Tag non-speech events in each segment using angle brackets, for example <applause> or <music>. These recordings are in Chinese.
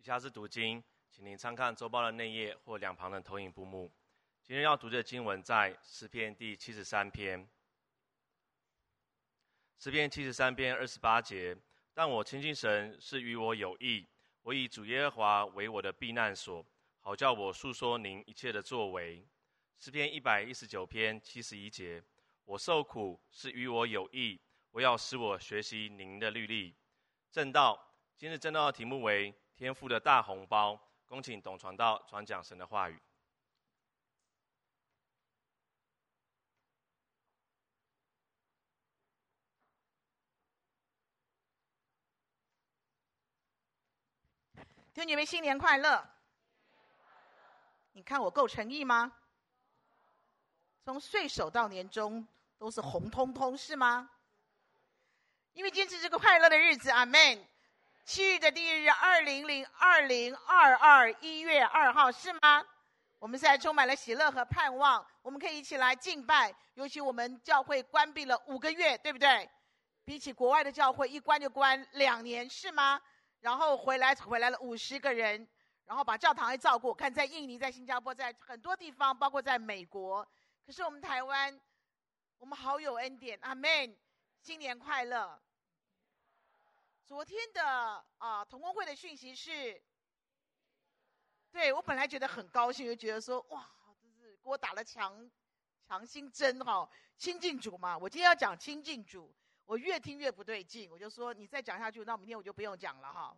以下是读经，请您参看周报的内页或两旁的投影布幕。今天要读的经文在诗篇第七十三篇。诗篇七十三篇二十八节，但我亲近神是与我有益，我以主耶和华为我的避难所，好叫我述说您一切的作为。诗篇一百一十九篇七十一节，我受苦是与我有益，我要使我学习您的律例。正道，今日正道的题目为。天父的大红包，恭请董传道传讲神的话语。弟兄姐妹，新年快乐！你看我够诚意吗？从岁首到年终都是红彤彤，是吗？因为今天是这个快乐的日子，阿门。七日的第一日，二零零二零二二一月二号是吗？我们现在充满了喜乐和盼望，我们可以一起来敬拜。尤其我们教会关闭了五个月，对不对？比起国外的教会，一关就关两年，是吗？然后回来回来了五十个人，然后把教堂也照顾。看在印尼、在新加坡、在很多地方，包括在美国。可是我们台湾，我们好有恩典，阿门！新年快乐。昨天的啊同工会的讯息是，对我本来觉得很高兴，就觉得说哇，这是给我打了强强心针哈，亲近主嘛。我今天要讲亲近主，我越听越不对劲，我就说你再讲下去，那明天我就不用讲了哈。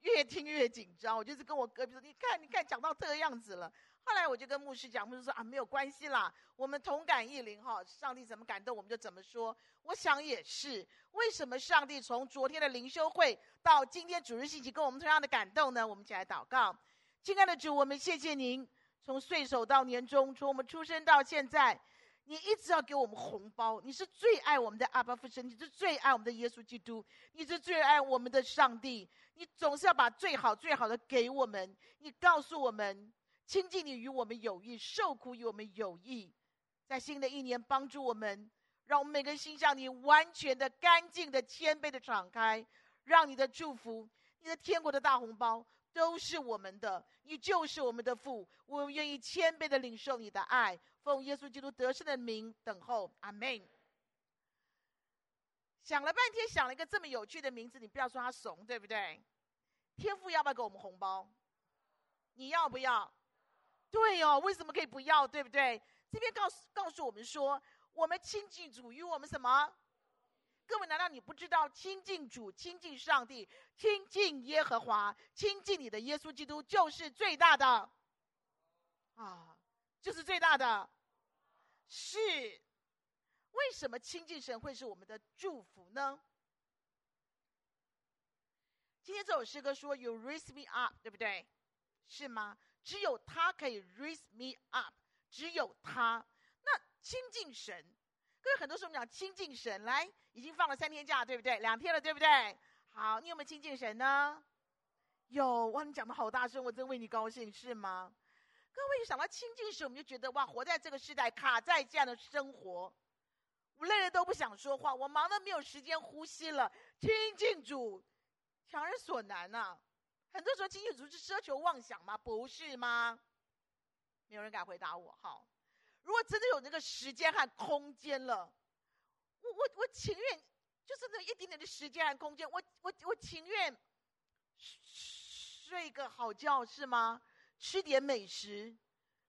越听越紧张，我就是跟我隔壁说，你看你看，讲到这个样子了。后来我就跟牧师讲，牧师说啊，没有关系啦，我们同感异灵哈，上帝怎么感动我们就怎么说。我想也是，为什么上帝从昨天的灵修会到今天主日信息跟我们同样的感动呢？我们一起来祷告，亲爱的主，我们谢谢您，从岁首到年终，从我们出生到现在，你一直要给我们红包，你是最爱我们的阿爸父神，你是最爱我们的耶稣基督，你是最爱我们的上帝，你总是要把最好最好的给我们，你告诉我们。亲近你与我们有益，受苦与我们有益，在新的一年帮助我们，让我们每个人心向你完全的、干净的、谦卑的敞开，让你的祝福、你的天国的大红包都是我们的，你就是我们的父，我们愿意谦卑的领受你的爱，奉耶稣基督得胜的名等候，阿门。想了半天，想了一个这么有趣的名字，你不要说他怂，对不对？天父要不要给我们红包？你要不要？对哦，为什么可以不要？对不对？这边告诉告诉我们说，我们亲近主与我们什么？各位，难道你不知道亲近主、亲近上帝、亲近耶和华、亲近你的耶稣基督就是最大的啊？就是最大的。是，为什么亲近神会是我们的祝福呢？今天这首诗歌说 “You raise me up”，对不对？是吗？只有他可以 raise me up，只有他。那亲近神，各位很多时候我们讲亲近神，来，已经放了三天假，对不对？两天了，对不对？好，你有没有亲近神呢？有哇，你讲的好大声，我真为你高兴，是吗？各位一想到亲近神，我们就觉得哇，活在这个时代，卡在这样的生活，我累了都不想说话，我忙得没有时间呼吸了。亲近主，强人所难呐、很多时候，亲近主是奢求妄想吗？不是吗？没有人敢回答我。好，如果真的有那个时间和空间了，我我我情愿，就是那一点点的时间和空间，我我我情愿睡个好觉，是吗？吃点美食，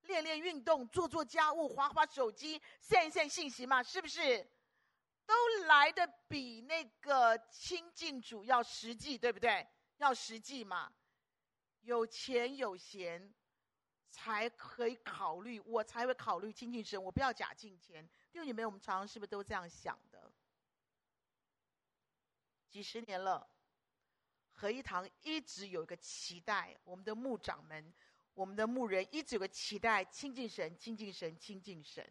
练练运动，做做家务，划划手机，散一散信息嘛，是不是？都来的比那个亲近主要实际，对不对？要实际嘛，有钱有闲，才可以考虑，我才会考虑亲近神。我不要假敬虔。弟兄姐妹，我们常常是不是都这样想的？几十年了，合一堂一直有一个期待，我们的牧长们、我们的牧人一直有个期待，亲近神，亲近神，亲近神。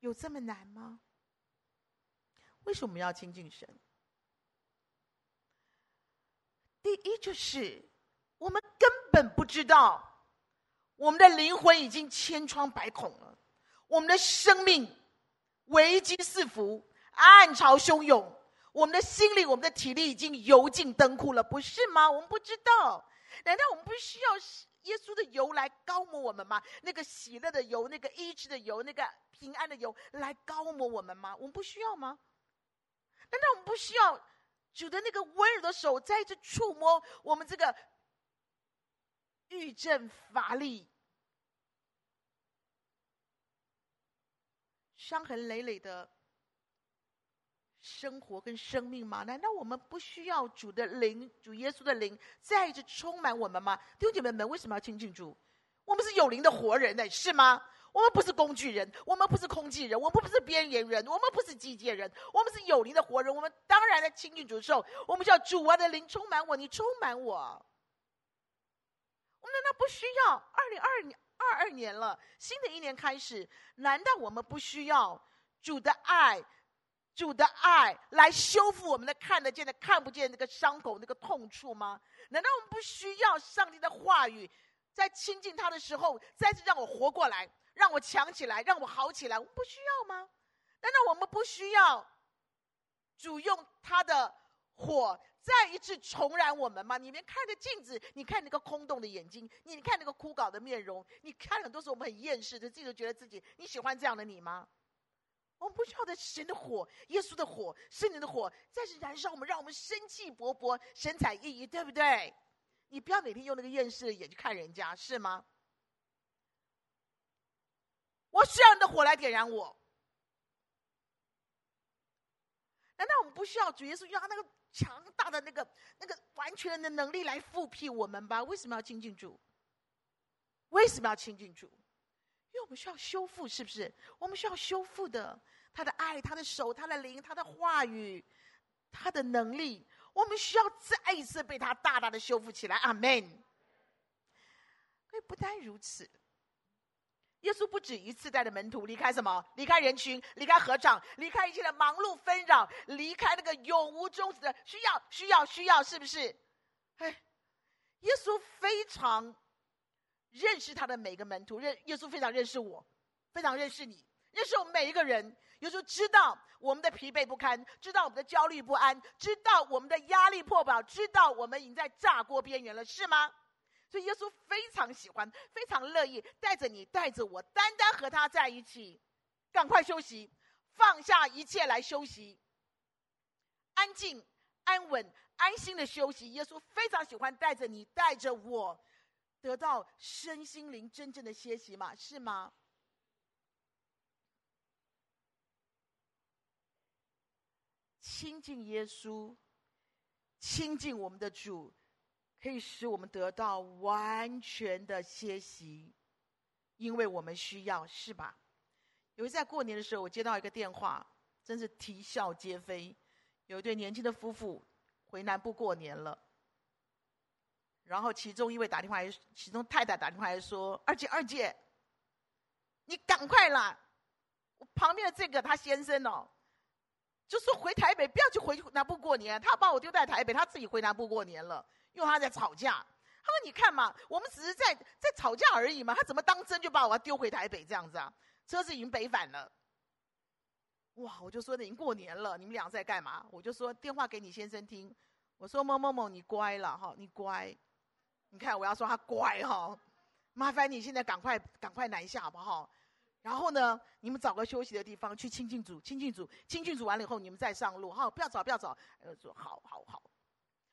有这么难吗？为什么要亲近神？第一就是，我们根本不知道，我们的灵魂已经千疮百孔了，我们的生命危机四伏，暗潮汹涌，我们的心灵、我们的体力已经油尽灯枯了，不是吗？我们不知道，难道我们不需要耶稣的油来膏抹我们吗？那个喜乐的油、那个医治的油、那个平安的油来膏抹我们吗？我们不需要吗？难道我们不需要主的那个温柔的手再一次触摸我们这个郁症乏力、伤痕累累的？生活跟生命吗？难道我们不需要主的灵、主耶稣的灵再一次充满我们吗？弟兄姐妹们，为什么要亲近主？我们是有灵的活人呢，是吗？我们不是工具人，我们不是空气人，我们不是边缘人，我们不是机械人，我们是有灵的活人。我们当然在亲近主的时候，我们叫主啊的灵充满我，你充满我。我们难道不需要？二零二二二二年了，新的一年开始，难道我们不需要主的爱？主的爱来修复我们的看得见的、看不见那个伤口、那个痛处吗？难道我们不需要上帝的话语，在亲近他的时候，再次让我活过来，让我强起来，让我好起来？我们不需要吗？难道我们不需要主用他的火再一次重燃我们吗？你们看着镜子，你看那个空洞的眼睛，你看那个枯槁的面容，你看很多时候我们很厌世的，自己都觉得自己，你喜欢这样的你吗？我们不需要的神的火，耶稣的火，圣灵的火，再次燃烧我们，让我们生气勃勃、神采奕奕，对不对？你不要每天用那个厌世的眼去看人家，是吗？我需要你的火来点燃我。难道我们不需要主耶稣用他那个强大的那个、那个完全的能力来复辟我们吧？为什么要亲近主？为什么要亲近主？因为我们需要修复，是不是？我们需要修复的，他的爱，他的手，他的灵，他的话语，他的能力，我们需要再一次被他大大的修复起来。阿门。可不单如此，耶稣不止一次带着门徒离开什么？离开人群，离开合场，离开一切的忙碌纷扰，离开那个永无终止的需要，需要，需要，是不是？哎，耶稣非常。认识他的每个门徒，认耶稣非常认识我，非常认识你，认识我们每一个人。耶稣知道我们的疲惫不堪，知道我们的焦虑不安，知道我们的压力破表，知道我们已经在炸锅边缘了，是吗？所以耶稣非常喜欢，非常乐意带着你，带着我，单单和他在一起，赶快休息，放下一切来休息，安静、安稳、安心的休息。耶稣非常喜欢带着你，带着我。得到身心灵真正的歇息嘛？是吗？亲近耶稣，亲近我们的主，可以使我们得到完全的歇息，因为我们需要，是吧？有一次在过年的时候，我接到一个电话，真是啼笑皆非。有一对年轻的夫妇回南部过年了。然后其中一位打电话来，其中太太打电话来说：“二姐，二姐，你赶快来！我旁边的这个他先生哦，就说回台北，不要去回南部过年，他把我丢在台北，他自己回南部过年了，因为他在吵架。他说：你看嘛，我们只是在在吵架而已嘛，他怎么当真就把我丢回台北这样子啊？车子已经北返了。哇！我就说已经过年了，你们俩在干嘛？我就说电话给你先生听，我说某某某，你乖了哈，你乖。”你看，我要说他乖哈、麻烦你现在赶快赶快南下好不好？然后呢，你们找个休息的地方去亲近主，亲近主，亲近主完了以后，你们再上路哈，不要找，不要找。呃，说好好好，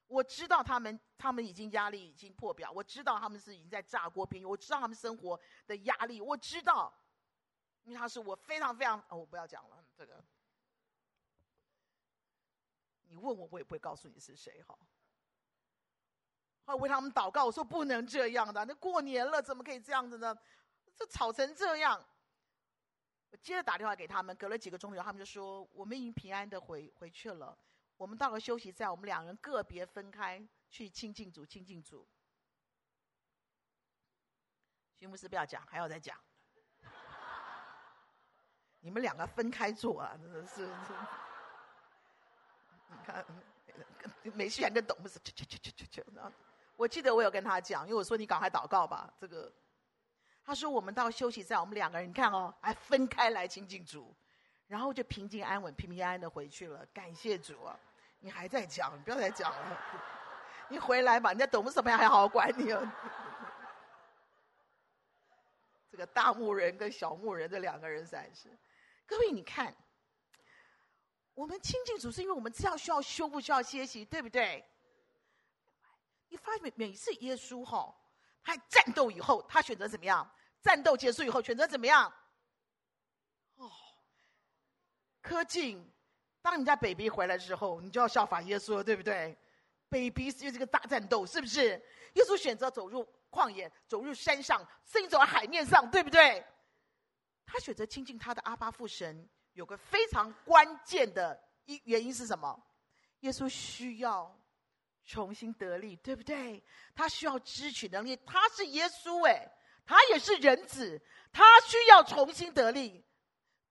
我知道他们他们已经压力已经破表，我知道他们是已经在炸锅边缘，我知道他们生活的压力，我知道，因为他是我非常非常，哦，我不要讲了这个，你问我，我也不会告诉你是谁哈。我为他们祷告，我说不能这样的，那过年了怎么可以这样子呢？这吵成这样。我接着打电话给他们，隔了几个钟头，他们就说我们已经平安的回回去了。我们到了休息站，我们两人个别分开去亲近主，亲近主。徐牧师不要讲，还要再讲。<laughs> 你们两个分开坐啊，真的是。你看，美西还跟董牧师，去去去去去我记得我有跟他讲，因为我说你赶快祷告吧。这个，他说我们到休息站，我们两个人，你看哦，还分开来亲近主，然后就平静安稳、平平安安的回去了。感谢主啊！你还在讲，你不要再讲了。<laughs> 你回来吧，人家董事长还好好管你哦。<laughs> 这个大牧人跟小牧人这两个人才是。各位，你看，我们亲近主是因为我们这样需要修复、需要歇息，对不对？你发现每每一次耶稣哈，他战斗以后，他选择怎么样？战斗结束以后，选择怎么样？哦，柯进，当你在 baby 回来的时候，你就要效法耶稣，对不对？baby 是这个大战斗，是不是？耶稣选择走入旷野，走入山上，甚至走到海面上，对不对？他选择亲近他的阿爸父神，有个非常关键的一原因是什么？耶稣需要重新得力，对不对？他需要支取能力，他是耶稣哎，他也是人子，他需要重新得力。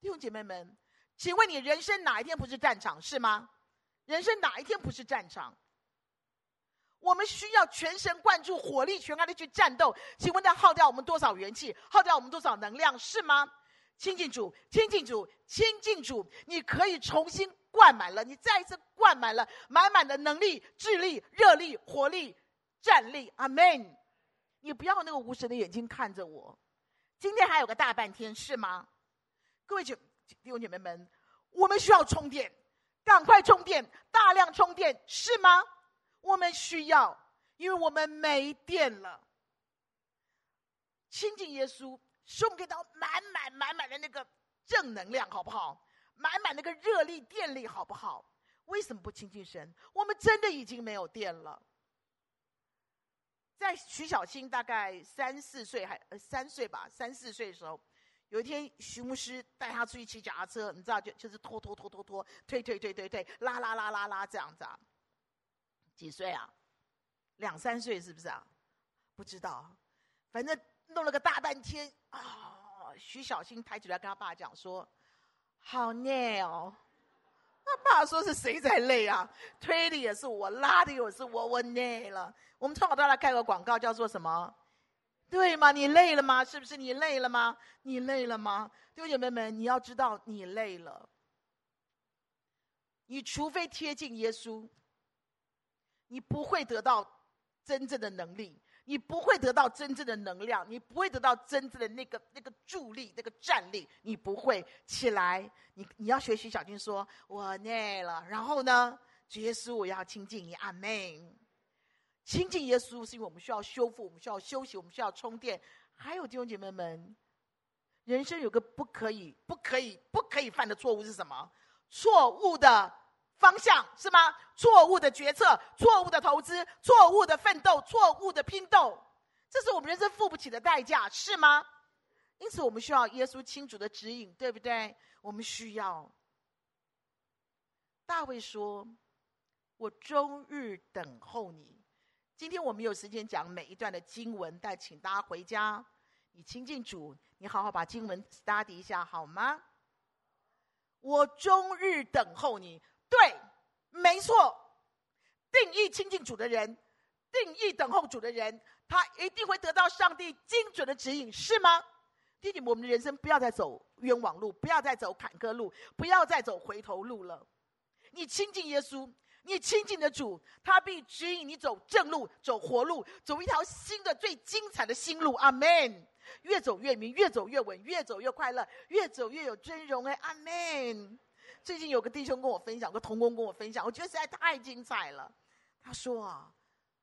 弟兄姐妹们，请问你人生哪一天不是战场？是吗？人生哪一天不是战场？我们需要全神贯注、火力全开的去战斗。请问，它耗掉我们多少元气？耗掉我们多少能量？是吗？亲近主，亲近主，亲近主，你可以重新灌满了，你再一次灌满了满满的能力、智力、热力、活力、战力。阿门！你不要那个无神的眼睛看着我。今天还有个大半天，是吗？各位姐弟兄姐妹们，我们需要充电，赶快充电，大量充电，是吗？我们需要，因为我们没电了。亲近耶稣。送给他满满满满的那个正能量，好不好？满满那个热力电力，好不好？为什么不亲近神？我们真的已经没有电了。在徐小青大概三四岁还三岁吧，三四岁的时候，有一天徐牧师带他出去骑脚踏车，你知道就就是拖拖拖拖拖，推推推推推，拉拉拉拉拉这样子啊。几岁啊？两三岁是不是啊？不知道，反正。弄了个大半天啊、徐小新抬起来跟他爸讲说：“好累哦。”他爸说：“是谁在累啊？推的也是我，拉的也是我，我累了。”我们从小到大开个广告叫做什么？对吗？你累了吗？是不是你累了吗？你累了吗？弟兄姐妹们，你要知道你累了。你除非贴近耶稣，你不会得到真正的能力。你不会得到真正的能量，你不会得到真正的那个那个助力、那个战力，你不会起来。你你要学习小军说：“我累了。”然后呢，主耶稣，我要亲近你，阿门。亲近耶稣是因为我们需要修复，我们需要休息，我们需要充电。还有弟兄姐妹们，人生有个不可以、不可以、不可以犯的错误是什么？错误的。方向是吗？错误的决策，错误的投资，错误的奋斗，错误的拼斗，这是我们人生付不起的代价，是吗？因此，我们需要耶稣清楚的指引，对不对？我们需要。大卫说：“我终日等候你。”今天我们有时间讲每一段的经文，但请大家回家，你亲近主，你好好把经文 study 一下，好吗？我终日等候你。对，没错。定义亲近主的人，定义等候主的人，他一定会得到上帝精准的指引，是吗？弟弟，我们的人生不要再走冤枉路，不要再走坎坷路，不要再走回头路了。你亲近耶稣，你亲近的主，他必指引你走正路，走活路，走一条新的、最精彩的新路。阿门。越走越明，越走越稳，越走越快乐，越走越有尊荣。哎，阿门。最近有个弟兄跟我分享，个同工跟我分享，我觉得实在太精彩了。他说啊，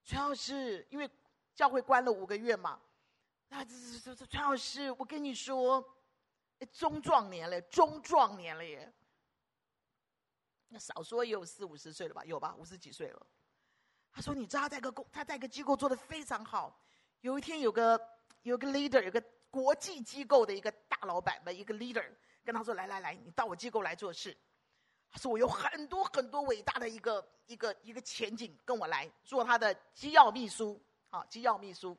传道士，因为教会关了五个月嘛，那这这这传老师，我跟你说，中壮年了，中壮年了耶。那少说也有四五十岁了吧？有吧？五十几岁了。他说，你知道他在个公，他在个机构做得非常好。有一天有个有个 leader，有个国际机构的一个大老板的一个 leader，跟他说：“来来来，你到我机构来做事。”他说：“我有很多很多伟大的一个一个一个前景，跟我来做他的机要秘书，好，机要秘书。”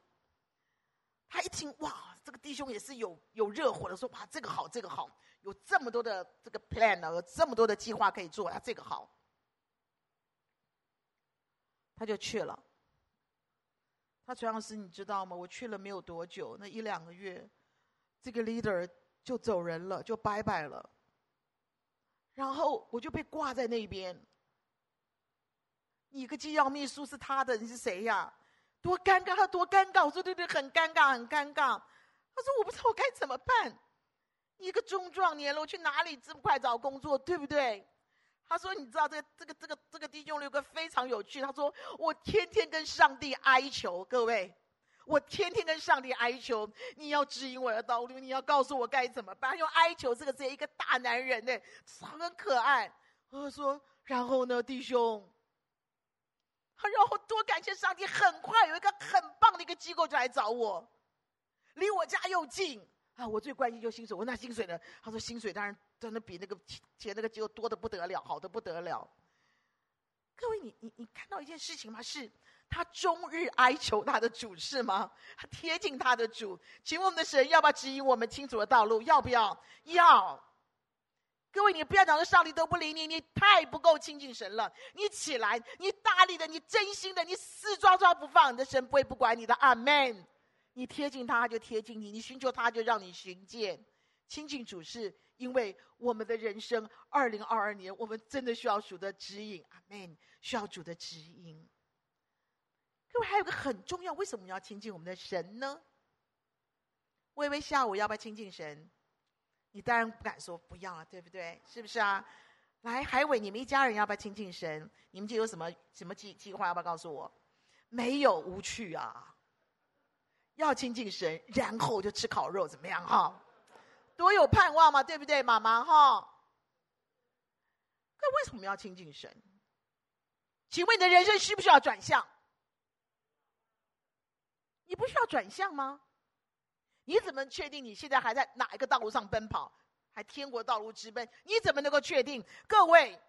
他一听，哇，这个弟兄也是有有热火的，说：“哇，这个好，这个好，有这么多的这个 plan 呢，有这么多的计划可以做啊，这个好。”他就去了。他主要是你知道吗？我去了没有多久，那一两个月，这个 leader 就走人了，就拜拜了。然后我就被挂在那边。你个机要秘书是他的，你是谁呀？多尴尬，他多尴尬。我说对对，很尴尬，很尴尬。他说我不知道我该怎么办。一个中壮年了，我去哪里这么快找工作，对不对？他说你知道这个这个这个这个弟兄六哥非常有趣。他说我天天跟上帝哀求，各位。我天天跟上帝哀求，你要指引我的道路，你要告诉我该怎么办。用哀求这个字，一个大男人呢，很可爱。我说，然后呢，弟兄，他然后多感谢上帝，很快有一个很棒的一个机构就来找我，离我家又近啊。我最关心就薪水，我那薪水呢？他说薪水当然真的比那个前那个机构多的不得了，好的不得了。各位，你你你看到一件事情吗？是。他终日哀求他的主是吗？他贴近他的主，请问我们的神要不要指引我们清楚的道路？要不要？要。各位，你不要讲说上帝都不理你，你太不够亲近神了。你起来，你大力的，你真心的，你死抓抓不放，你的神不会不管你的。阿门。你贴近他，他就贴近你；你寻求他，就让你寻见。亲近主是因为我们的人生，二零二二年，我们真的需要主的指引。阿门。需要主的指引。各位还有个很重要，为什么要亲近我们的神呢？微微下午要不要亲近神？你当然不敢说不要了，对不对？是不是啊？来，海伟，你们一家人要不要亲近神？你们就有什么什么计计划？要不要告诉我？没有，无趣啊！要亲近神，然后就吃烤肉，怎么样？哈，多有盼望嘛，对不对，妈妈？哈，那为什么要亲近神？请问你的人生需不需要转向？你不需要转向吗？你怎么确定你现在还在哪一个道路上奔跑，还天国道路直奔？你怎么能够确定？各位，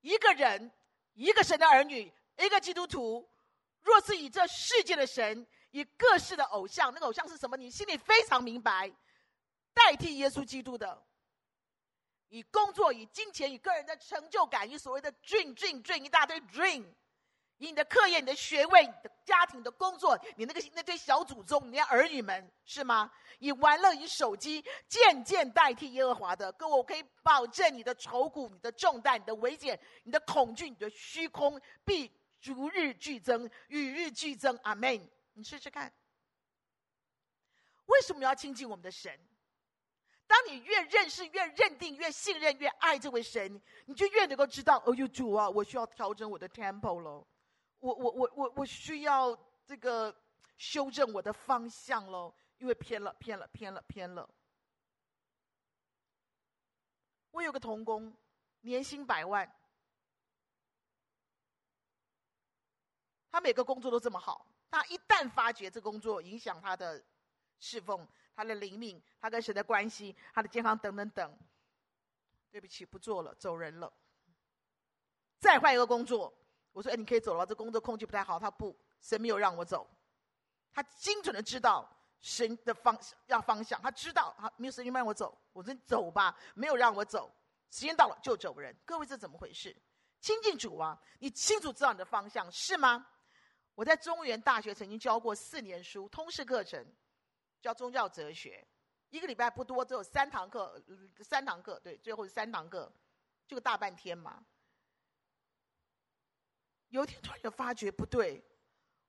一个人，一个神的儿女，一个基督徒，若是以这世界的神，以各式的偶像，那个偶像是什么？你心里非常明白，代替耶稣基督的，以工作、以金钱、以个人的成就感，以所谓的 dream、dream、dream 一大堆 dream。以你的课业、你的学位、你的家庭的工作、你那个那堆小祖宗、你的儿女们，是吗？以玩乐、以手机渐渐代替耶和华的，各位，我可以保证，你的愁苦、你的重担、你的危险、你的恐惧、你的虚空，必逐日剧增，与日俱增。阿门。你试试看，为什么要亲近我们的神？当你越认识、越认定、越信任、越爱这位神，你就越能够知道，哦哟，主啊，我需要调整我的 tempo 了。我我我我我需要这个修正我的方向喽，因为偏了偏了偏了偏了。我有个童工，年薪百万，他每个工作都这么好，他一旦发觉这工作影响他的侍奉、他的灵命、他跟神的关系、他的健康等等等，对不起，不做了，走人了。再换一个工作。我说：“哎，你可以走了，这工作空气不太好。”他不，神没有让我走。他精准的知道神的方向，要方向。他知道，他没有时间让我走。我说：“走吧。”没有让我走。时间到了就走人。各位，这怎么回事？亲近主啊，你清楚知道你的方向是吗？我在中原大学曾经教过四年书，通识课程，叫宗教哲学。一个礼拜不多，只有三堂课，三堂课，对，最后是三堂课，就大半天嘛。有一天突然就发觉不对，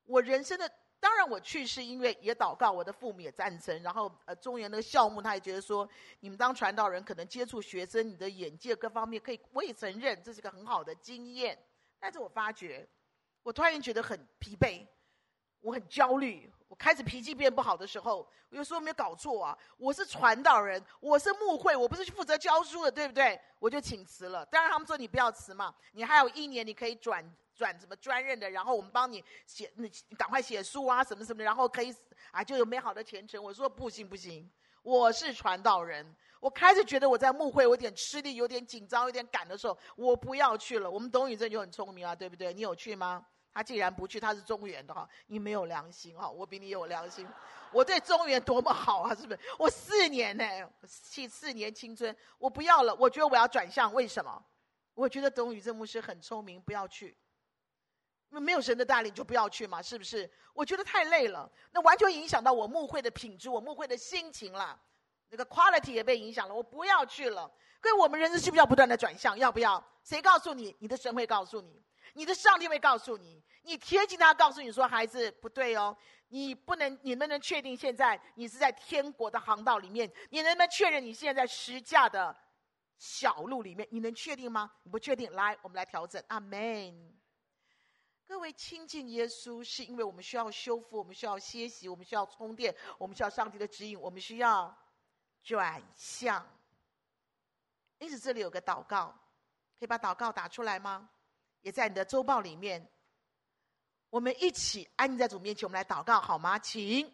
我人生的当然我去是因为也祷告，我的父母也赞成，然后呃中原那个校牧他也觉得说，你们当传道人可能接触学生，你的眼界各方面可以，我也承认这是个很好的经验。但是我发觉，我突然觉得很疲惫，我很焦虑，我开始脾气变不好的时候，我就说没有搞错啊，我是传道人，我是牧会，我不是去负责教书的，对不对？我就请辞了。当然他们说你不要辞嘛，你还有一年你可以转。转什么专任的，然后我们帮你写，你赶快写书啊，什么什么的，然后可以啊，就有美好的前程。我说不行不行，我是传道人。我开始觉得我在牧会，有点吃力，有点紧张，有点赶的时候，我不要去了。我们董宇正就很聪明啊，对不对？你有去吗？他既然不去，他是中原的哈，你没有良心哈，我比你有良心。我对中原多么好啊，是不是？我四年呢，七四年青春，我不要了。我觉得我要转向，为什么？我觉得董宇正牧师很聪明，不要去。没有神的带领就不要去嘛，是不是？我觉得太累了，那完全影响到我牧会的品质，我牧会的心情了。那个 quality 也被影响了，我不要去了。各位，我们人生需不需要不断的转向？要不要？谁告诉你？你的神会告诉你，你的上帝会告诉你，你贴近他，告诉你说：“孩子，不对哦，你不能，你能不能确定现在你是在天国的航道里面？你能不能确认你现在在十架的小路里面？你能确定吗？你不确定，来，我们来调整。阿门。各位亲近耶稣，是因为我们需要修复，我们需要歇息，我们需要充电，我们需要上帝的指引，我们需要转向。因此，这里有个祷告，可以把祷告打出来吗？也在你的周报里面。我们一起安静在主面前，我们来祷告好吗？请。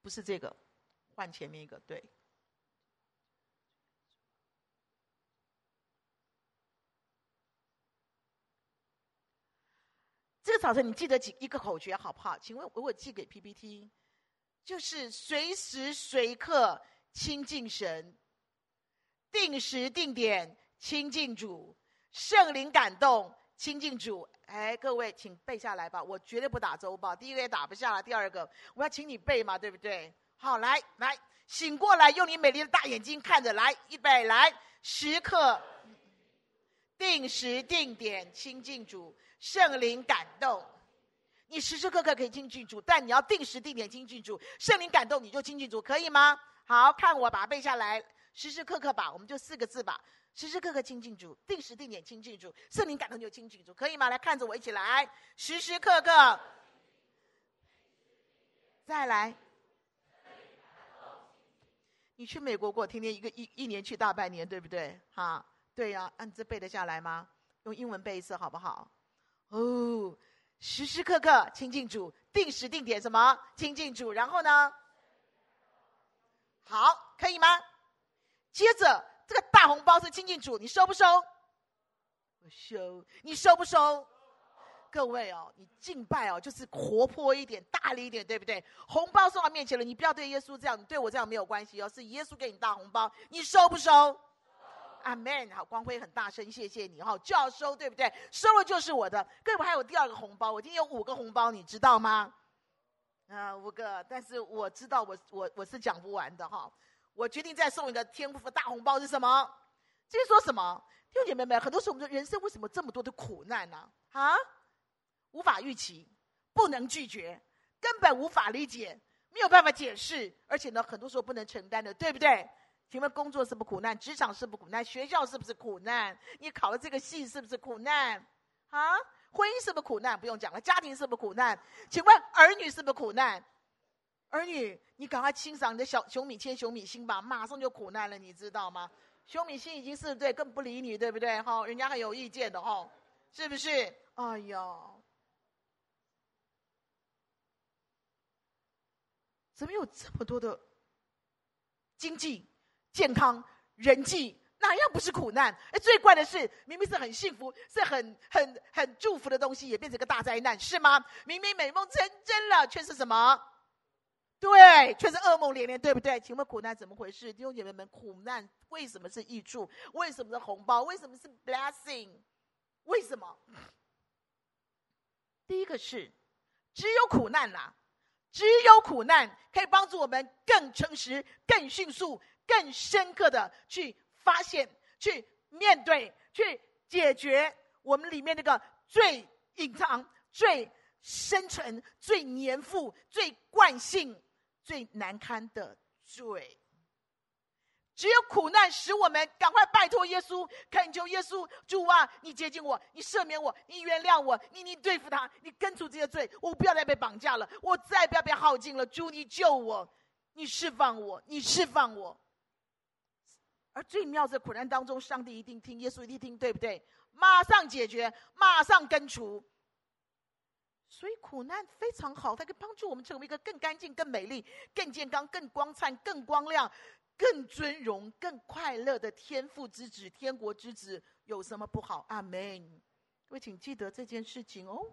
不是这个，换前面一个，对。这个早晨你记得几一个口诀好不好？请问我我寄给 PPT，就是随时随刻亲近神，定时定点亲近主，圣灵感动亲近主。哎，各位请背下来吧，我绝对不打周报。第一个也打不下来，第二个我要请你背嘛，对不对？好，来来，醒过来，用你美丽的大眼睛看着，来，预备，来，时刻，定时定点亲近主。圣灵感动，你时时刻刻可以亲近主，但你要定时定点亲近主。圣灵感动，你就亲近主，可以吗？好，看我把它背下来，时时刻刻吧，我们就四个字吧，时时刻刻亲近主，定时定点亲近主，圣灵感动就亲近主，可以吗？来看着我一起来，时时刻刻，再来。你去美国过，天天一个一一年去大半年，对不对？哈，对呀、按字背得下来吗？用英文背一次好不好？哦，时时刻刻亲近主，定时定点什么亲近主，然后呢？好，可以吗？接着这个大红包是亲近主，你收不收？我收，你收不收？各位哦，你敬拜哦，就是活泼一点，大力一点，对不对？红包送到面前了，你不要对耶稣这样，你对我这样没有关系哦，是耶稣给你大红包，你收不收？阿门，好，光辉很大声，谢谢你哈，就要收，对不对？收了就是我的。各位，还有第二个红包，我今天有五个红包，你知道吗？啊，五个，但是我知道我我我是讲不完的哈。我决定再送一个天赋大红包是什么？这是说什么？弟兄姐妹们，很多时候我们说人生为什么这么多的苦难呢？啊，无法预期，不能拒绝，根本无法理解，没有办法解释，而且呢，很多时候不能承担的，对不对？请问工作是不是苦难？职场是不是苦难？学校是不是苦难？你考了这个系是不是苦难？啊，婚姻是不是苦难？不用讲了，家庭是不是苦难？请问儿女是不是苦难？儿女，你赶快清赏你的小熊米签、熊米心吧，马上就苦难了，你知道吗？熊米心已经四十岁，更不理你，对不对？哈，人家还有意见的哈，是不是？哎呀，怎么有这么多的经济？健康、人际，哪样不是苦难？哎，最怪的是，明明是很幸福、是很很很祝福的东西，也变成个大灾难，是吗？明明美梦成真了，却是什么？对，却是噩梦连连，对不对？请问苦难怎么回事？弟兄姐妹们，苦难为什么是益处？为什么是红包？为什么是 blessing？为什么？第一个是，只有苦难啦、只有苦难可以帮助我们更诚实、更迅速。更深刻的去发现、去面对、去解决我们里面那个最隐藏、最深沉、最黏附、最惯性、最难堪的罪。只有苦难使我们赶快拜托耶稣，恳求耶稣，主啊，你接近我，你赦免我，你原谅我，你你对付他，你根除这些罪，我不要再被绑架了，我再也不要被耗尽了。主，你救我，你释放我，你释放我。而最妙在苦难当中，上帝一定听，耶稣一定听，对不对？马上解决，马上根除。所以苦难非常好，它可以帮助我们成为一个更干净、更美丽、更健康、更光灿、更光亮、更尊荣、更快乐的天父之子、天国之子。有什么不好？阿门。各位请记得这件事情哦。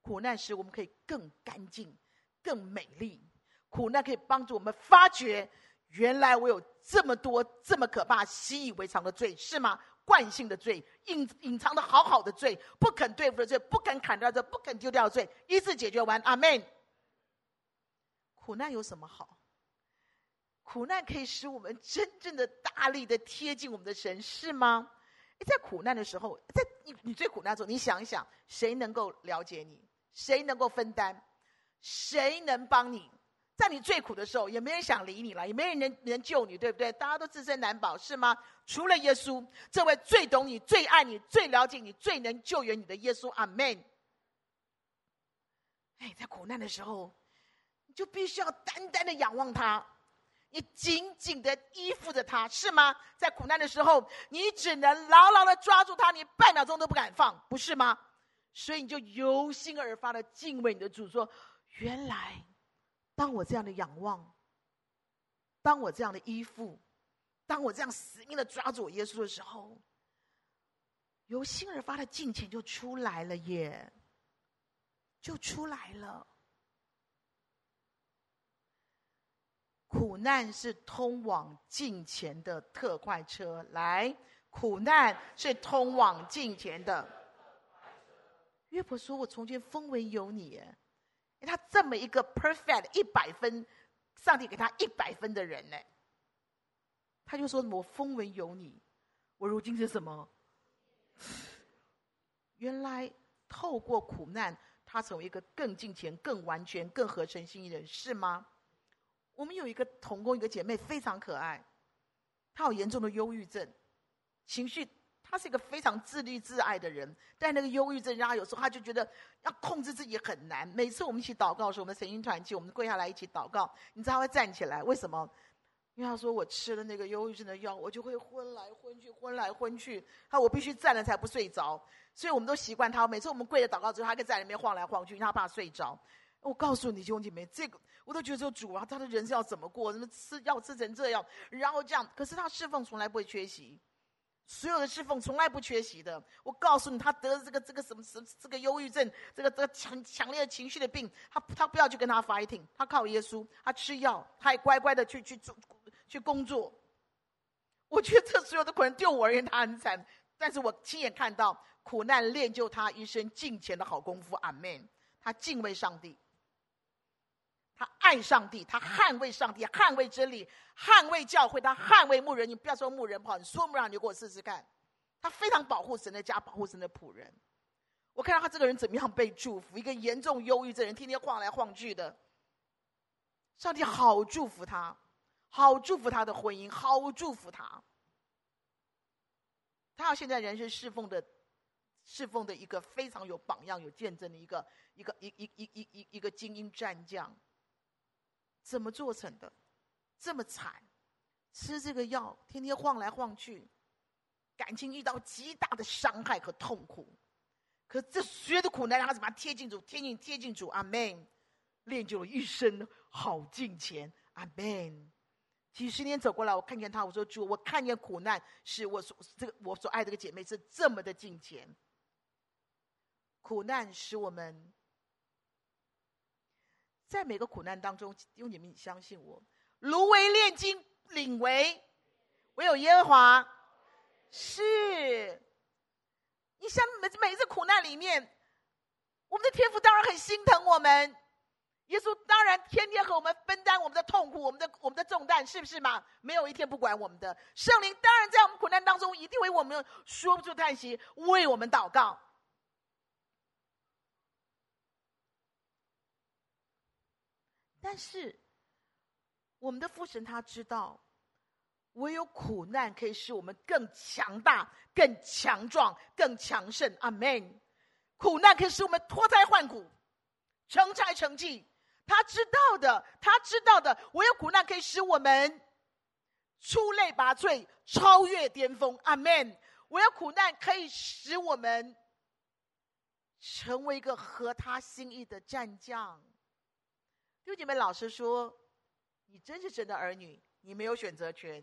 苦难使我们可以更干净、更美丽。苦难可以帮助我们发掘，原来我有这么多这么可怕、习以为常的罪，是吗？惯性的罪，隐隐藏的好好的罪，不肯对付的罪，不肯砍掉的罪，不肯丢掉的罪，一次解决完。阿门。苦难有什么好？苦难可以使我们真正的大力的贴近我们的神，是吗？你在苦难的时候，在你你最苦难的时候，你想一想，谁能够了解你？谁能够分担？谁能帮你？在你最苦的时候，也没人想理你了，也没人能能救你，对不对？大家都自身难保，是吗？除了耶稣，这位最懂你、最爱你、最了解你、最能救援你的耶稣，阿门。哎，在苦难的时候，你就必须要单单的仰望他，你紧紧的依附着他，是吗？在苦难的时候，你只能牢牢的抓住他，你半秒钟都不敢放，不是吗？所以你就由心而发的敬畏你的主，说：原来。当我这样的仰望，当我这样的依附，当我这样死命的抓住我耶稣的时候，由心而发的敬虔就出来了耶，就出来了。苦难是通往敬虔的特快车，来，苦难是通往敬虔的。约伯说：“我从前风闻有你。”他这么一个 perfect 一百分，上帝给他一百分的人呢，他就说：“我风闻有你，我如今是什么？<laughs> 原来透过苦难，他成为一个更敬虔、更完全、更合神心意的人，是吗？”我们有一个同工，一个姐妹非常可爱，她有严重的忧郁症，情绪。他是一个非常自律自爱的人，但那个忧郁症让他有时候他就觉得要控制自己很难。每次我们一起祷告的时候，我们神经团契，我们跪下来一起祷告，你知道他会站起来，为什么？因为他说我吃了那个忧郁症的药，我就会昏来昏去，昏来昏去。他我必须站了才不睡着，所以我们都习惯他。每次我们跪着祷告之后，他可以在里面晃来晃去，因为他怕睡着。我告诉你，兄弟们，这个我都觉得说主啊，他的人生要怎么过？怎么吃药吃成这样，然后这样。可是他侍奉从来不会缺席。所有的侍奉从来不缺席的。我告诉你，他得了这个这个什么什么这个忧郁症，这个这个强强烈的情绪的病，他他不要去跟他 fighting，他靠耶稣，他吃药，他也乖乖的去去做去工作。我觉得这所有的苦难对我而言他很惨，但是我亲眼看到苦难练就他一生敬虔的好功夫。阿门。他敬畏上帝。他爱上帝，他捍卫上帝，捍卫真理，捍卫教会，他捍卫牧人。你不要说牧人不好，你说牧人，你就给我试试看。他非常保护神的家，保护神的仆人。我看到他这个人怎么样被祝福，一个严重忧郁症人，天天晃来晃去的。上帝好祝福他，好祝福他的婚姻，好祝福他。他现在人生侍奉的，侍奉的一个非常有榜样、有见证的一个一个一一一一一一个精英战将。怎么做成的？这么惨，吃这个药，天天晃来晃去，感情遇到极大的伤害和痛苦。可这所有的苦难让他怎么贴近主？贴近贴近主，阿门。练就了一生好敬虔，阿门。几十年走过来，我看见他，我说主，我看见苦难是我所这个我所爱这个姐妹是这么的敬虔。苦难使我们。在每个苦难当中，用你们相信我，如为炼金，领为唯有耶和华。是，你像每每一次苦难里面，我们的天父当然很心疼我们，耶稣当然天天和我们分担我们的痛苦，我们的我们的重担，是不是嘛？没有一天不管我们的。圣灵当然在我们苦难当中，一定为我们说不出叹息，为我们祷告。但是，我们的父神他知道，唯有苦难可以使我们更强大、更强壮、更强盛。阿门。苦难可以使我们脱胎换骨、成才成绩。他知道的，他知道的，唯有苦难可以使我们出类拔萃、超越巅峰。阿门。唯有苦难可以使我们成为一个合他心意的战将。弟兄姐妹，老实说，你真是神的儿女，你没有选择权，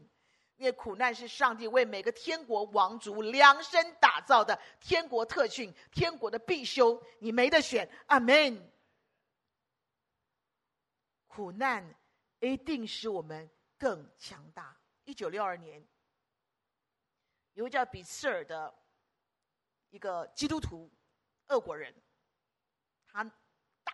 因为苦难是上帝为每个天国王族量身打造的天国特训、天国的必修，你没得选。阿门。苦难一定使我们更强大。一九六二年，有个叫比斯尔的一个基督徒，俄国人，他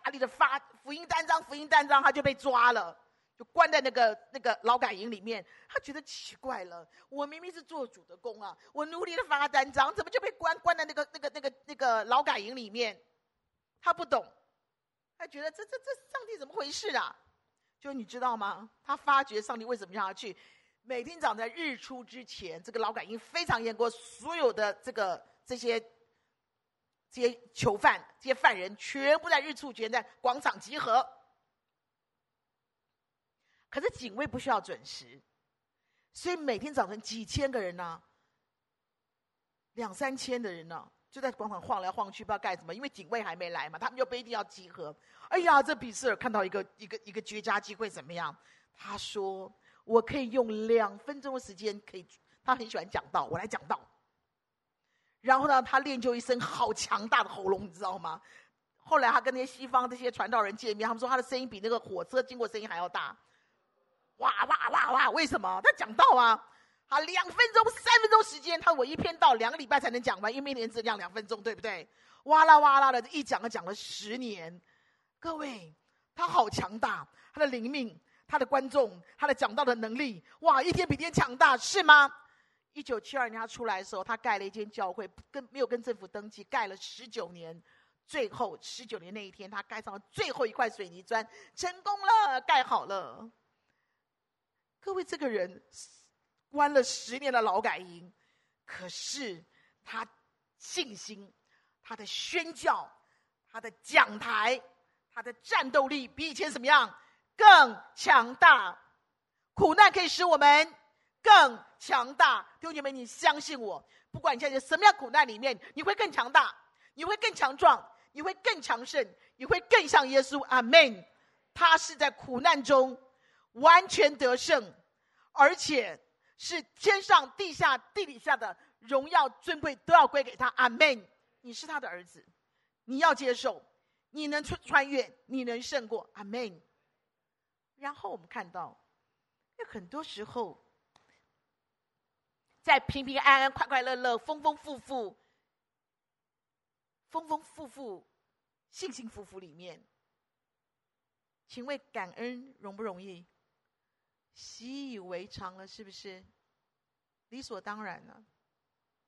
大力的发福音单张，福音单张，他就被抓了。就关在那个那个劳改营里面，他觉得奇怪了。我明明是做主的工啊，我努力的发单张，怎么就被关关在那个那个那个那个劳改营里面？他不懂，他觉得这这这上帝怎么回事啊？就你知道吗？他发觉上帝为什么让他去？每天早在日出之前，这个劳改营非常严格，所有的这个这些这些囚犯、这些犯人全部在日出前在广场集合。可是警卫不需要准时，所以每天早晨几千个人呢、两三千的人呢、就在广场晃来晃去，不知道干什么。因为警卫还没来嘛，他们就不一定要集合。哎呀，这比斯尔看到一个一个一个绝佳机会，怎么样？他说：“我可以用两分钟的时间，可以。”他很喜欢讲道，我来讲道。然后呢，他练就一声好强大的喉咙，你知道吗？后来他跟那些西方这些传道人见面，他们说他的声音比那个火车经过声音还要大。哇哇哇哇！为什么？他讲道啊，好，两分钟、三分钟时间，他我一篇道两个礼拜才能讲完，因为每年只讲两分钟，对不对？哇啦哇啦的，一讲就讲了十年。各位，他好强大，他的灵命，他的观众，他的讲道的能力，哇，一天比一天强大，是吗？一九七二年他出来的时候，他盖了一间教会，跟没有跟政府登记，盖了十九年，最后十九年那一天，他盖上了最后一块水泥砖，成功了，盖好了。各位，这个人关了十年的劳改营，可是他信心、他的宣教、他的讲台、他的战斗力比以前怎么样？更强大。苦难可以使我们更强大。弟兄姐妹，你相信我，不管你现在什么样苦难里面，你会更强大，你会更强壮，你会更强盛，你会更像耶稣。阿门。他是在苦难中。完全得胜，而且是天上、地下、地底下的荣耀、尊贵都要归给他。阿门！你是他的儿子，你要接受，你能穿穿越，你能胜过。阿门！然后我们看到，有很多时候，在平平安安、快快乐乐、丰丰富富、丰丰富富、幸幸福福里面，请问感恩容不容易？习以为常了，是不是？理所当然了。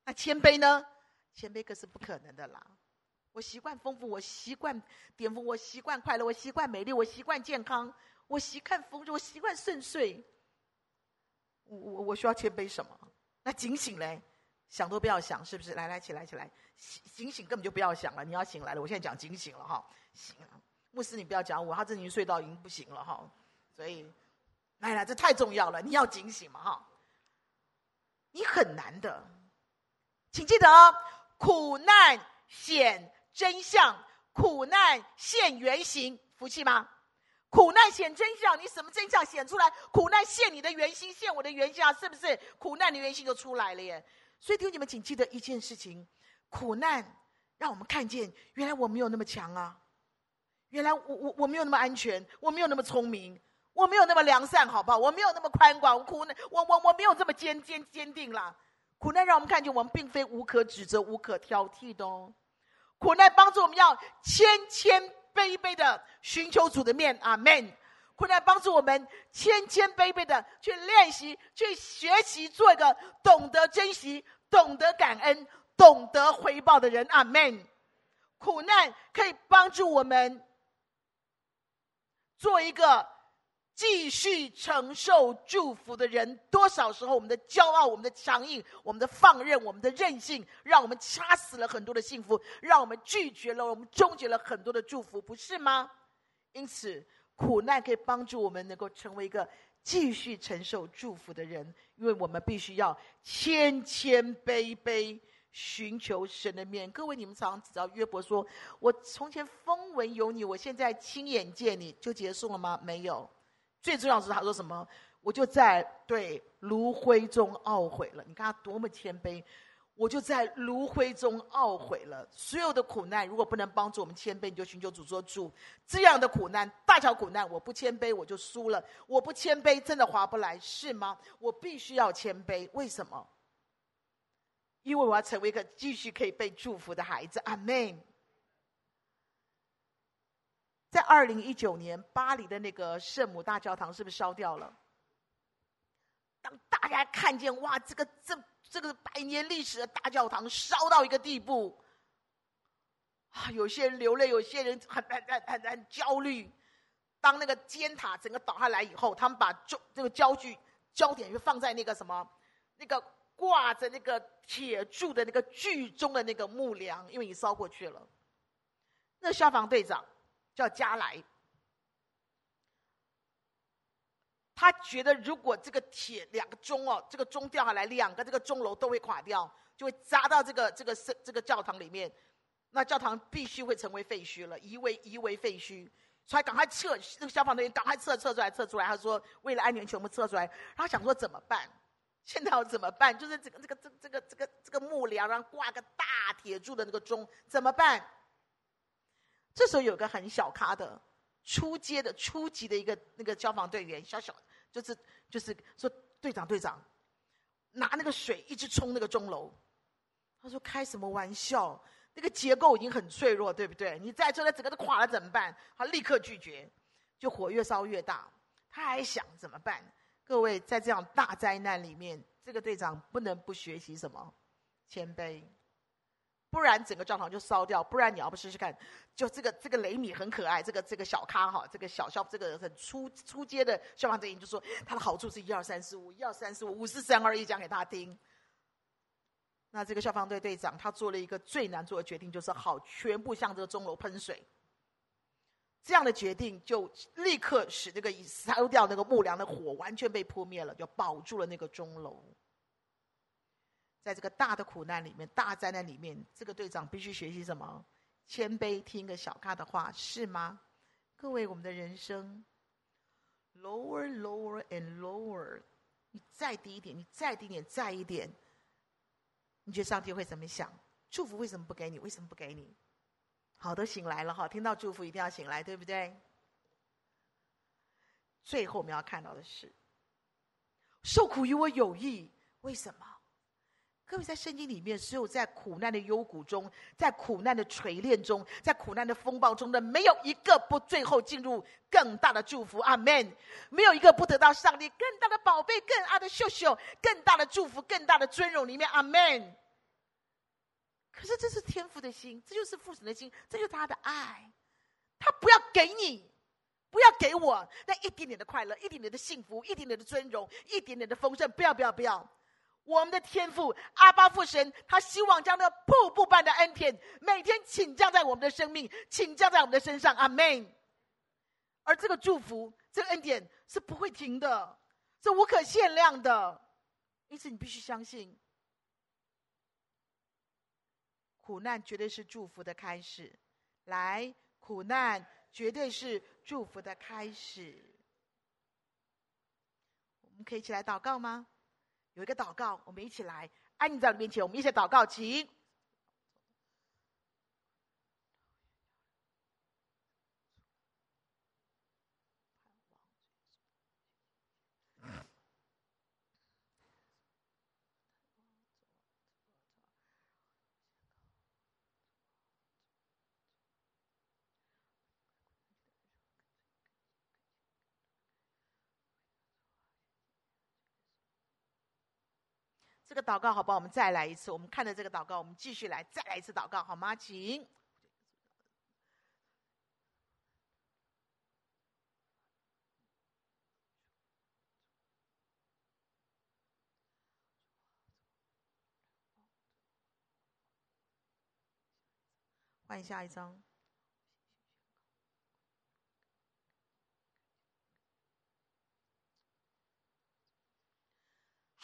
那谦卑呢？谦卑可是不可能的啦。我习惯丰富，我习惯巅峰，我习惯快乐，我习惯美丽，我习惯健康，我习惯丰，我习惯顺遂。我我我需要谦卑什么？那警醒嘞，想都不要想，是不是？来来，起来起来，醒醒根本就不要想了。你要醒来了，我现在讲警醒了哈。行啊，牧师你不要讲我，他这已经睡到已经不行了哈。所以。来来，这太重要了，你要警醒嘛哈！你很难的，请记得哦，苦难显真相，苦难现原形，服气吗？苦难显真相，你什么真相显出来？苦难现你的原形，现我的原相，是不是？苦难的原形就出来了耶！所以，弟兄你们，请记得一件事情：苦难让我们看见，原来我没有那么强啊，原来我我我没有那么安全，我没有那么聪明。我没有那么良善，好不好？我没有那么宽广，苦难，我我我没有这么坚坚坚定啦。苦难让我们看见，我们并非无可指责、无可挑剔的哦。苦难帮助我们要谦谦卑卑的寻求主的面，阿门。困难帮助我们谦谦卑卑的去练习、去学习，做一个懂得珍惜、懂得感恩、懂得回报的人，阿门。苦难可以帮助我们做一个。继续承受祝福的人，多少时候我们的骄傲、我们的强硬、我们的放任、我们的任性，让我们掐死了很多的幸福，让我们拒绝了、我们终结了很多的祝福，不是吗？因此，苦难可以帮助我们能够成为一个继续承受祝福的人，因为我们必须要谦谦卑卑寻求神的面。各位，你们常常知道约伯说：“我从前风闻有你，我现在亲眼见你，就结束了吗？”没有。最重要是，他说什么？我就在对炉灰中懊悔了。你看他多么谦卑！我就在炉灰中懊悔了。所有的苦难，如果不能帮助我们谦卑，你就寻求主说主，这样的苦难，大小苦难，我不谦卑我就输了。我不谦卑，真的划不来，是吗？我必须要谦卑，为什么？因为我要成为一个继续可以被祝福的孩子。阿门。在二零一九年，巴黎的那个圣母大教堂是不是烧掉了？当大家看见哇，这个这。这个百年历史的大教堂烧到一个地步，啊，有些人流泪，有些人很很很很很焦虑。当那个尖塔整个倒下来以后，他们把就这个焦距焦点就放在那个什么，那个挂着那个铁柱的那个剧中的那个木梁，因为你烧过去了。那消防队长叫加莱。他觉得，如果这个铁两个钟哦，这个钟掉下来，两个这个钟楼都会垮掉，就会砸到这个这个这个教堂里面，那教堂必须会成为废墟了，夷为夷为废墟。所以赶快撤，那个消防队员赶快撤撤出来，撤出来。他说，为了安全，全部撤出来。他想说怎么办？现在要怎么办？就是这个这个这这个这个这个木梁，然后挂个大铁柱的那个钟，怎么办？这时候有个很小咖的。初阶的初级的一个那个消防队员，小小就是就是说队长队长，拿那个水一直冲那个钟楼。他说开什么玩笑？那个结构已经很脆弱，对不对？你再说那整个都垮了怎么办？他立刻拒绝，就火越烧越大。他还想怎么办？各位在这样大灾难里面，这个队长不能不学习什么？谦卑。不然整个教堂就烧掉。不然你要不试试看，就这个这个雷米很可爱，这个这个小咖哈，这个小消这个很出出街的消防队员就说，<laughs> 他的好处是一二三四五，一二三四五，五四三二一，讲给他听。那这个消防队队长他做了一个最难做的决定，就是好，全部向这个钟楼喷水。这样的决定就立刻使这个烧掉那个木梁的火完全被扑灭了，就保住了那个钟楼。在这个大的苦难里面，大灾难里面，这个队长必须学习什么？谦卑，听个小咖的话，是吗？各位，我们的人生，lower, lower and lower，你再低一点，你再低一点，再一点，你觉得上帝会怎么想？祝福为什么不给你？为什么不给你？好，都醒来了哈，听到祝福一定要醒来，对不对？最后我们要看到的是，受苦与我有益，为什么？各位在圣经里面，只有在苦难的幽谷中，在苦难的锤炼中，在苦难的风暴中的，没有一个不最后进入更大的祝福。阿门！没有一个不得到上帝更大的宝贝、更大的秀秀、更大的祝福、更大的尊荣里面。阿门！可是这是天父的心，这就是父神的心，这就是他的爱。他不要给你，不要给我那一点点的快乐，一点点的幸福，一点点的尊荣，一点点的丰盛。不要，不要，不要。我们的天父阿爸父神，他希望将那瀑布般的恩典每天倾降在我们的生命，倾降在我们的身上。阿门。而这个祝福，这个恩典是不会停的，是无可限量的。因此，你必须相信，苦难绝对是祝福的开始。来，苦难绝对是祝福的开始。我们可以一起来祷告吗？有一个祷告，我们一起来，安妮在你面前，我们一起祷告，请。这个祷告好不好？我们再来一次。我们看着这个祷告，我们继续来，再来一次祷告，好吗？请。换下一张。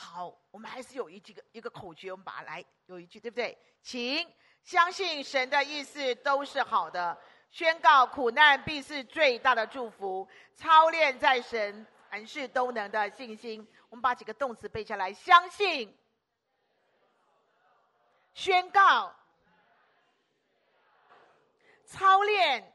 好，我们还是有一句个一个口诀，我们把它来有一句，对不对？请相信神的意思都是好的，宣告苦难必是最大的祝福，操练在神凡事都能的信心。我们把几个动词背下来：相信、宣告、操练。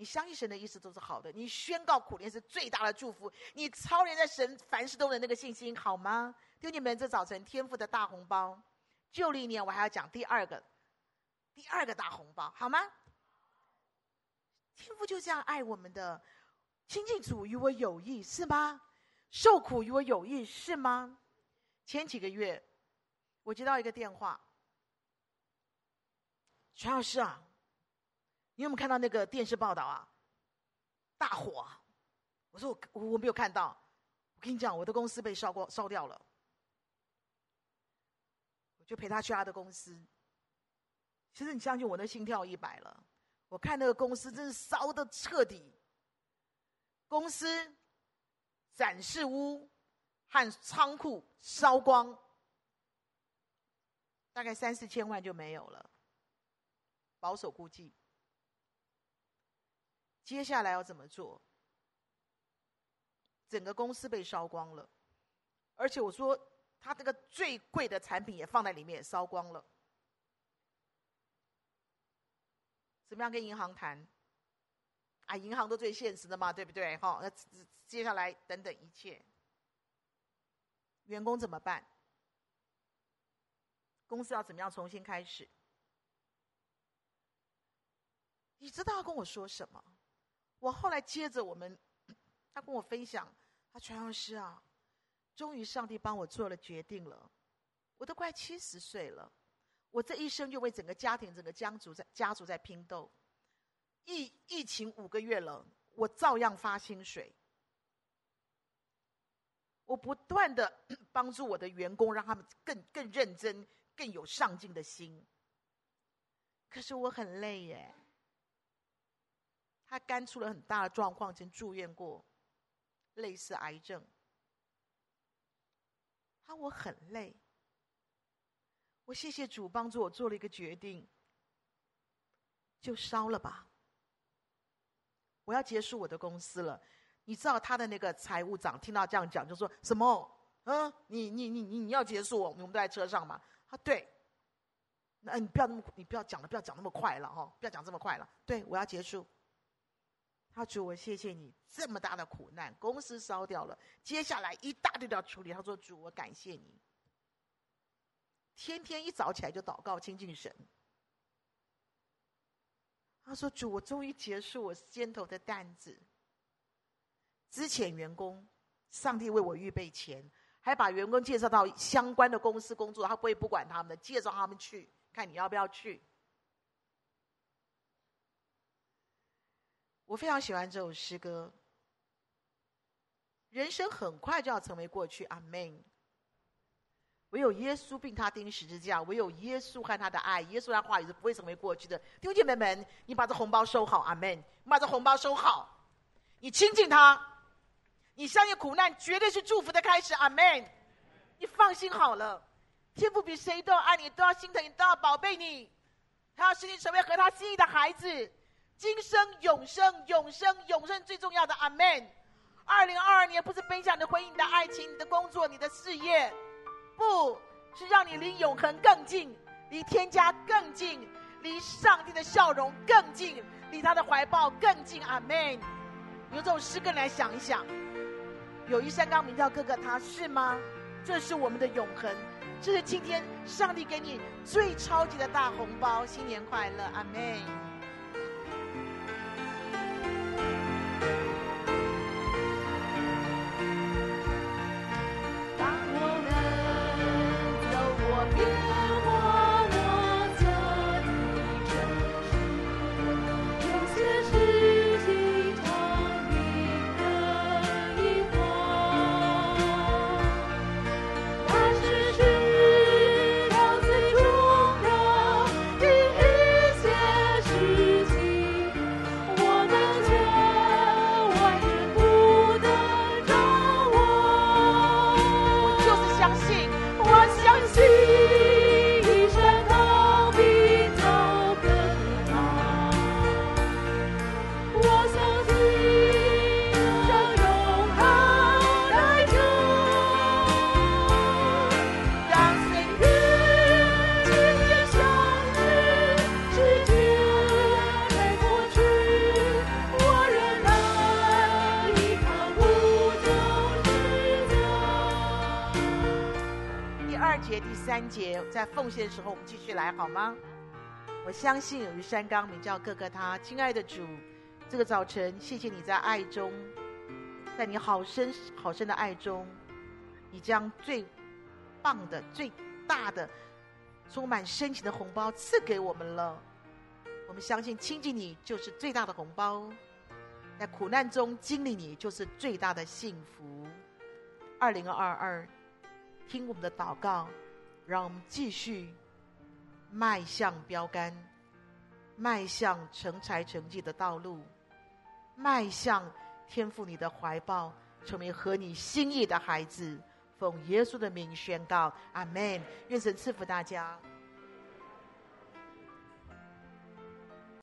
你相信神的意思都是好的，你宣告苦练是最大的祝福，你操练在神凡事都能那个信心，好吗？弟兄们，这早晨天赋的大红包，旧历年我还要讲第二个，第二个大红包，好吗？天赋就这样爱我们的，亲近主与我有益，是吗？受苦与我有益，是吗？前几个月，我接到一个电话，全老师啊。你有没有看到那个电视报道啊？大火！我说我我没有看到。我跟你讲，我的公司被烧过烧掉了。我就陪他去他的公司。其实你相信我，那心跳一百了。我看那个公司真是烧的彻底。公司、展示屋和仓库烧光，大概三四千万就没有了，保守估计。接下来要怎么做？整个公司被烧光了，而且我说他这个最贵的产品也放在里面，烧光了。怎么样跟银行谈？啊，银行都最现实的嘛，对不对？好，那接下来等等一切，员工怎么办？公司要怎么样重新开始？你知道要跟我说什么？我后来接着我们，他跟我分享，他传老师啊，终于上帝帮我做了决定了，我都快七十岁了，我这一生就为整个家庭、整个家族在家族在拼斗，疫疫情五个月了，我照样发薪水，我不断的 <clears throat> 帮助我的员工，让他们更更认真、更有上进的心，可是我很累耶。他肝出了很大的状况，曾住院过，类似癌症。他我很累，我谢谢主帮助我做了一个决定，就烧了吧。我要结束我的公司了。你知道他的那个财务长听到这样讲，就说什么？嗯，你你你你你要结束？我们都在车上嘛。他对，那你不要那么，你不要讲了，不要讲那么快了哈，不要讲这么快了。对，我要结束。他主，我谢谢你这么大的苦难，公司烧掉了，接下来一大堆的要处理。他说：“主，我感谢你，天天一早起来就祷告亲近神。”他说：“主，我终于结束我肩头的担子。之前员工，上帝为我预备钱，还把员工介绍到相关的公司工作，他不会不管他们的，介绍他们去，看你要不要去。”我非常喜欢这首诗歌。人生很快就要成为过去，阿门。唯有耶稣并他钉十字架，唯有耶稣和他的爱，耶稣的话语是不会成为过去的。弟兄姐妹们，你把这红包收好，阿门。你把这红包收好，你亲近他，你相信苦难绝对是祝福的开始，阿门。你放心好了，天父比谁都爱你，都要心疼你，都要宝贝你，他要使你成为合他心意的孩子。今生永生，永生永生最重要的阿门。二零二二年不是分享你的婚姻、你的爱情、你的工作、你的事业，不是让你离永恒更近，离天家更近，离上帝的笑容更近，离他的怀抱更近。阿门。用这种诗歌来想一想，有一山冈名叫哥哥他，是吗？这是我们的永恒，这是今天上帝给你最超级的大红包，新年快乐，阿门。在奉献的时候，我们继续来好吗？我相信有一山冈名叫哥哥他，亲爱的主，这个早晨，谢谢你在爱中，在你好深好深的爱中，你将最棒的、最大的、充满深情的红包赐给我们了。我们相信亲近你就是最大的红包，在苦难中经历你就是最大的幸福。二零二二，听我们的祷告，让我们继续迈向标杆，迈向成才成绩的道路，迈向天赋你的怀抱，成为合你心意的孩子。奉耶稣的名宣告，阿门。愿神赐福大家。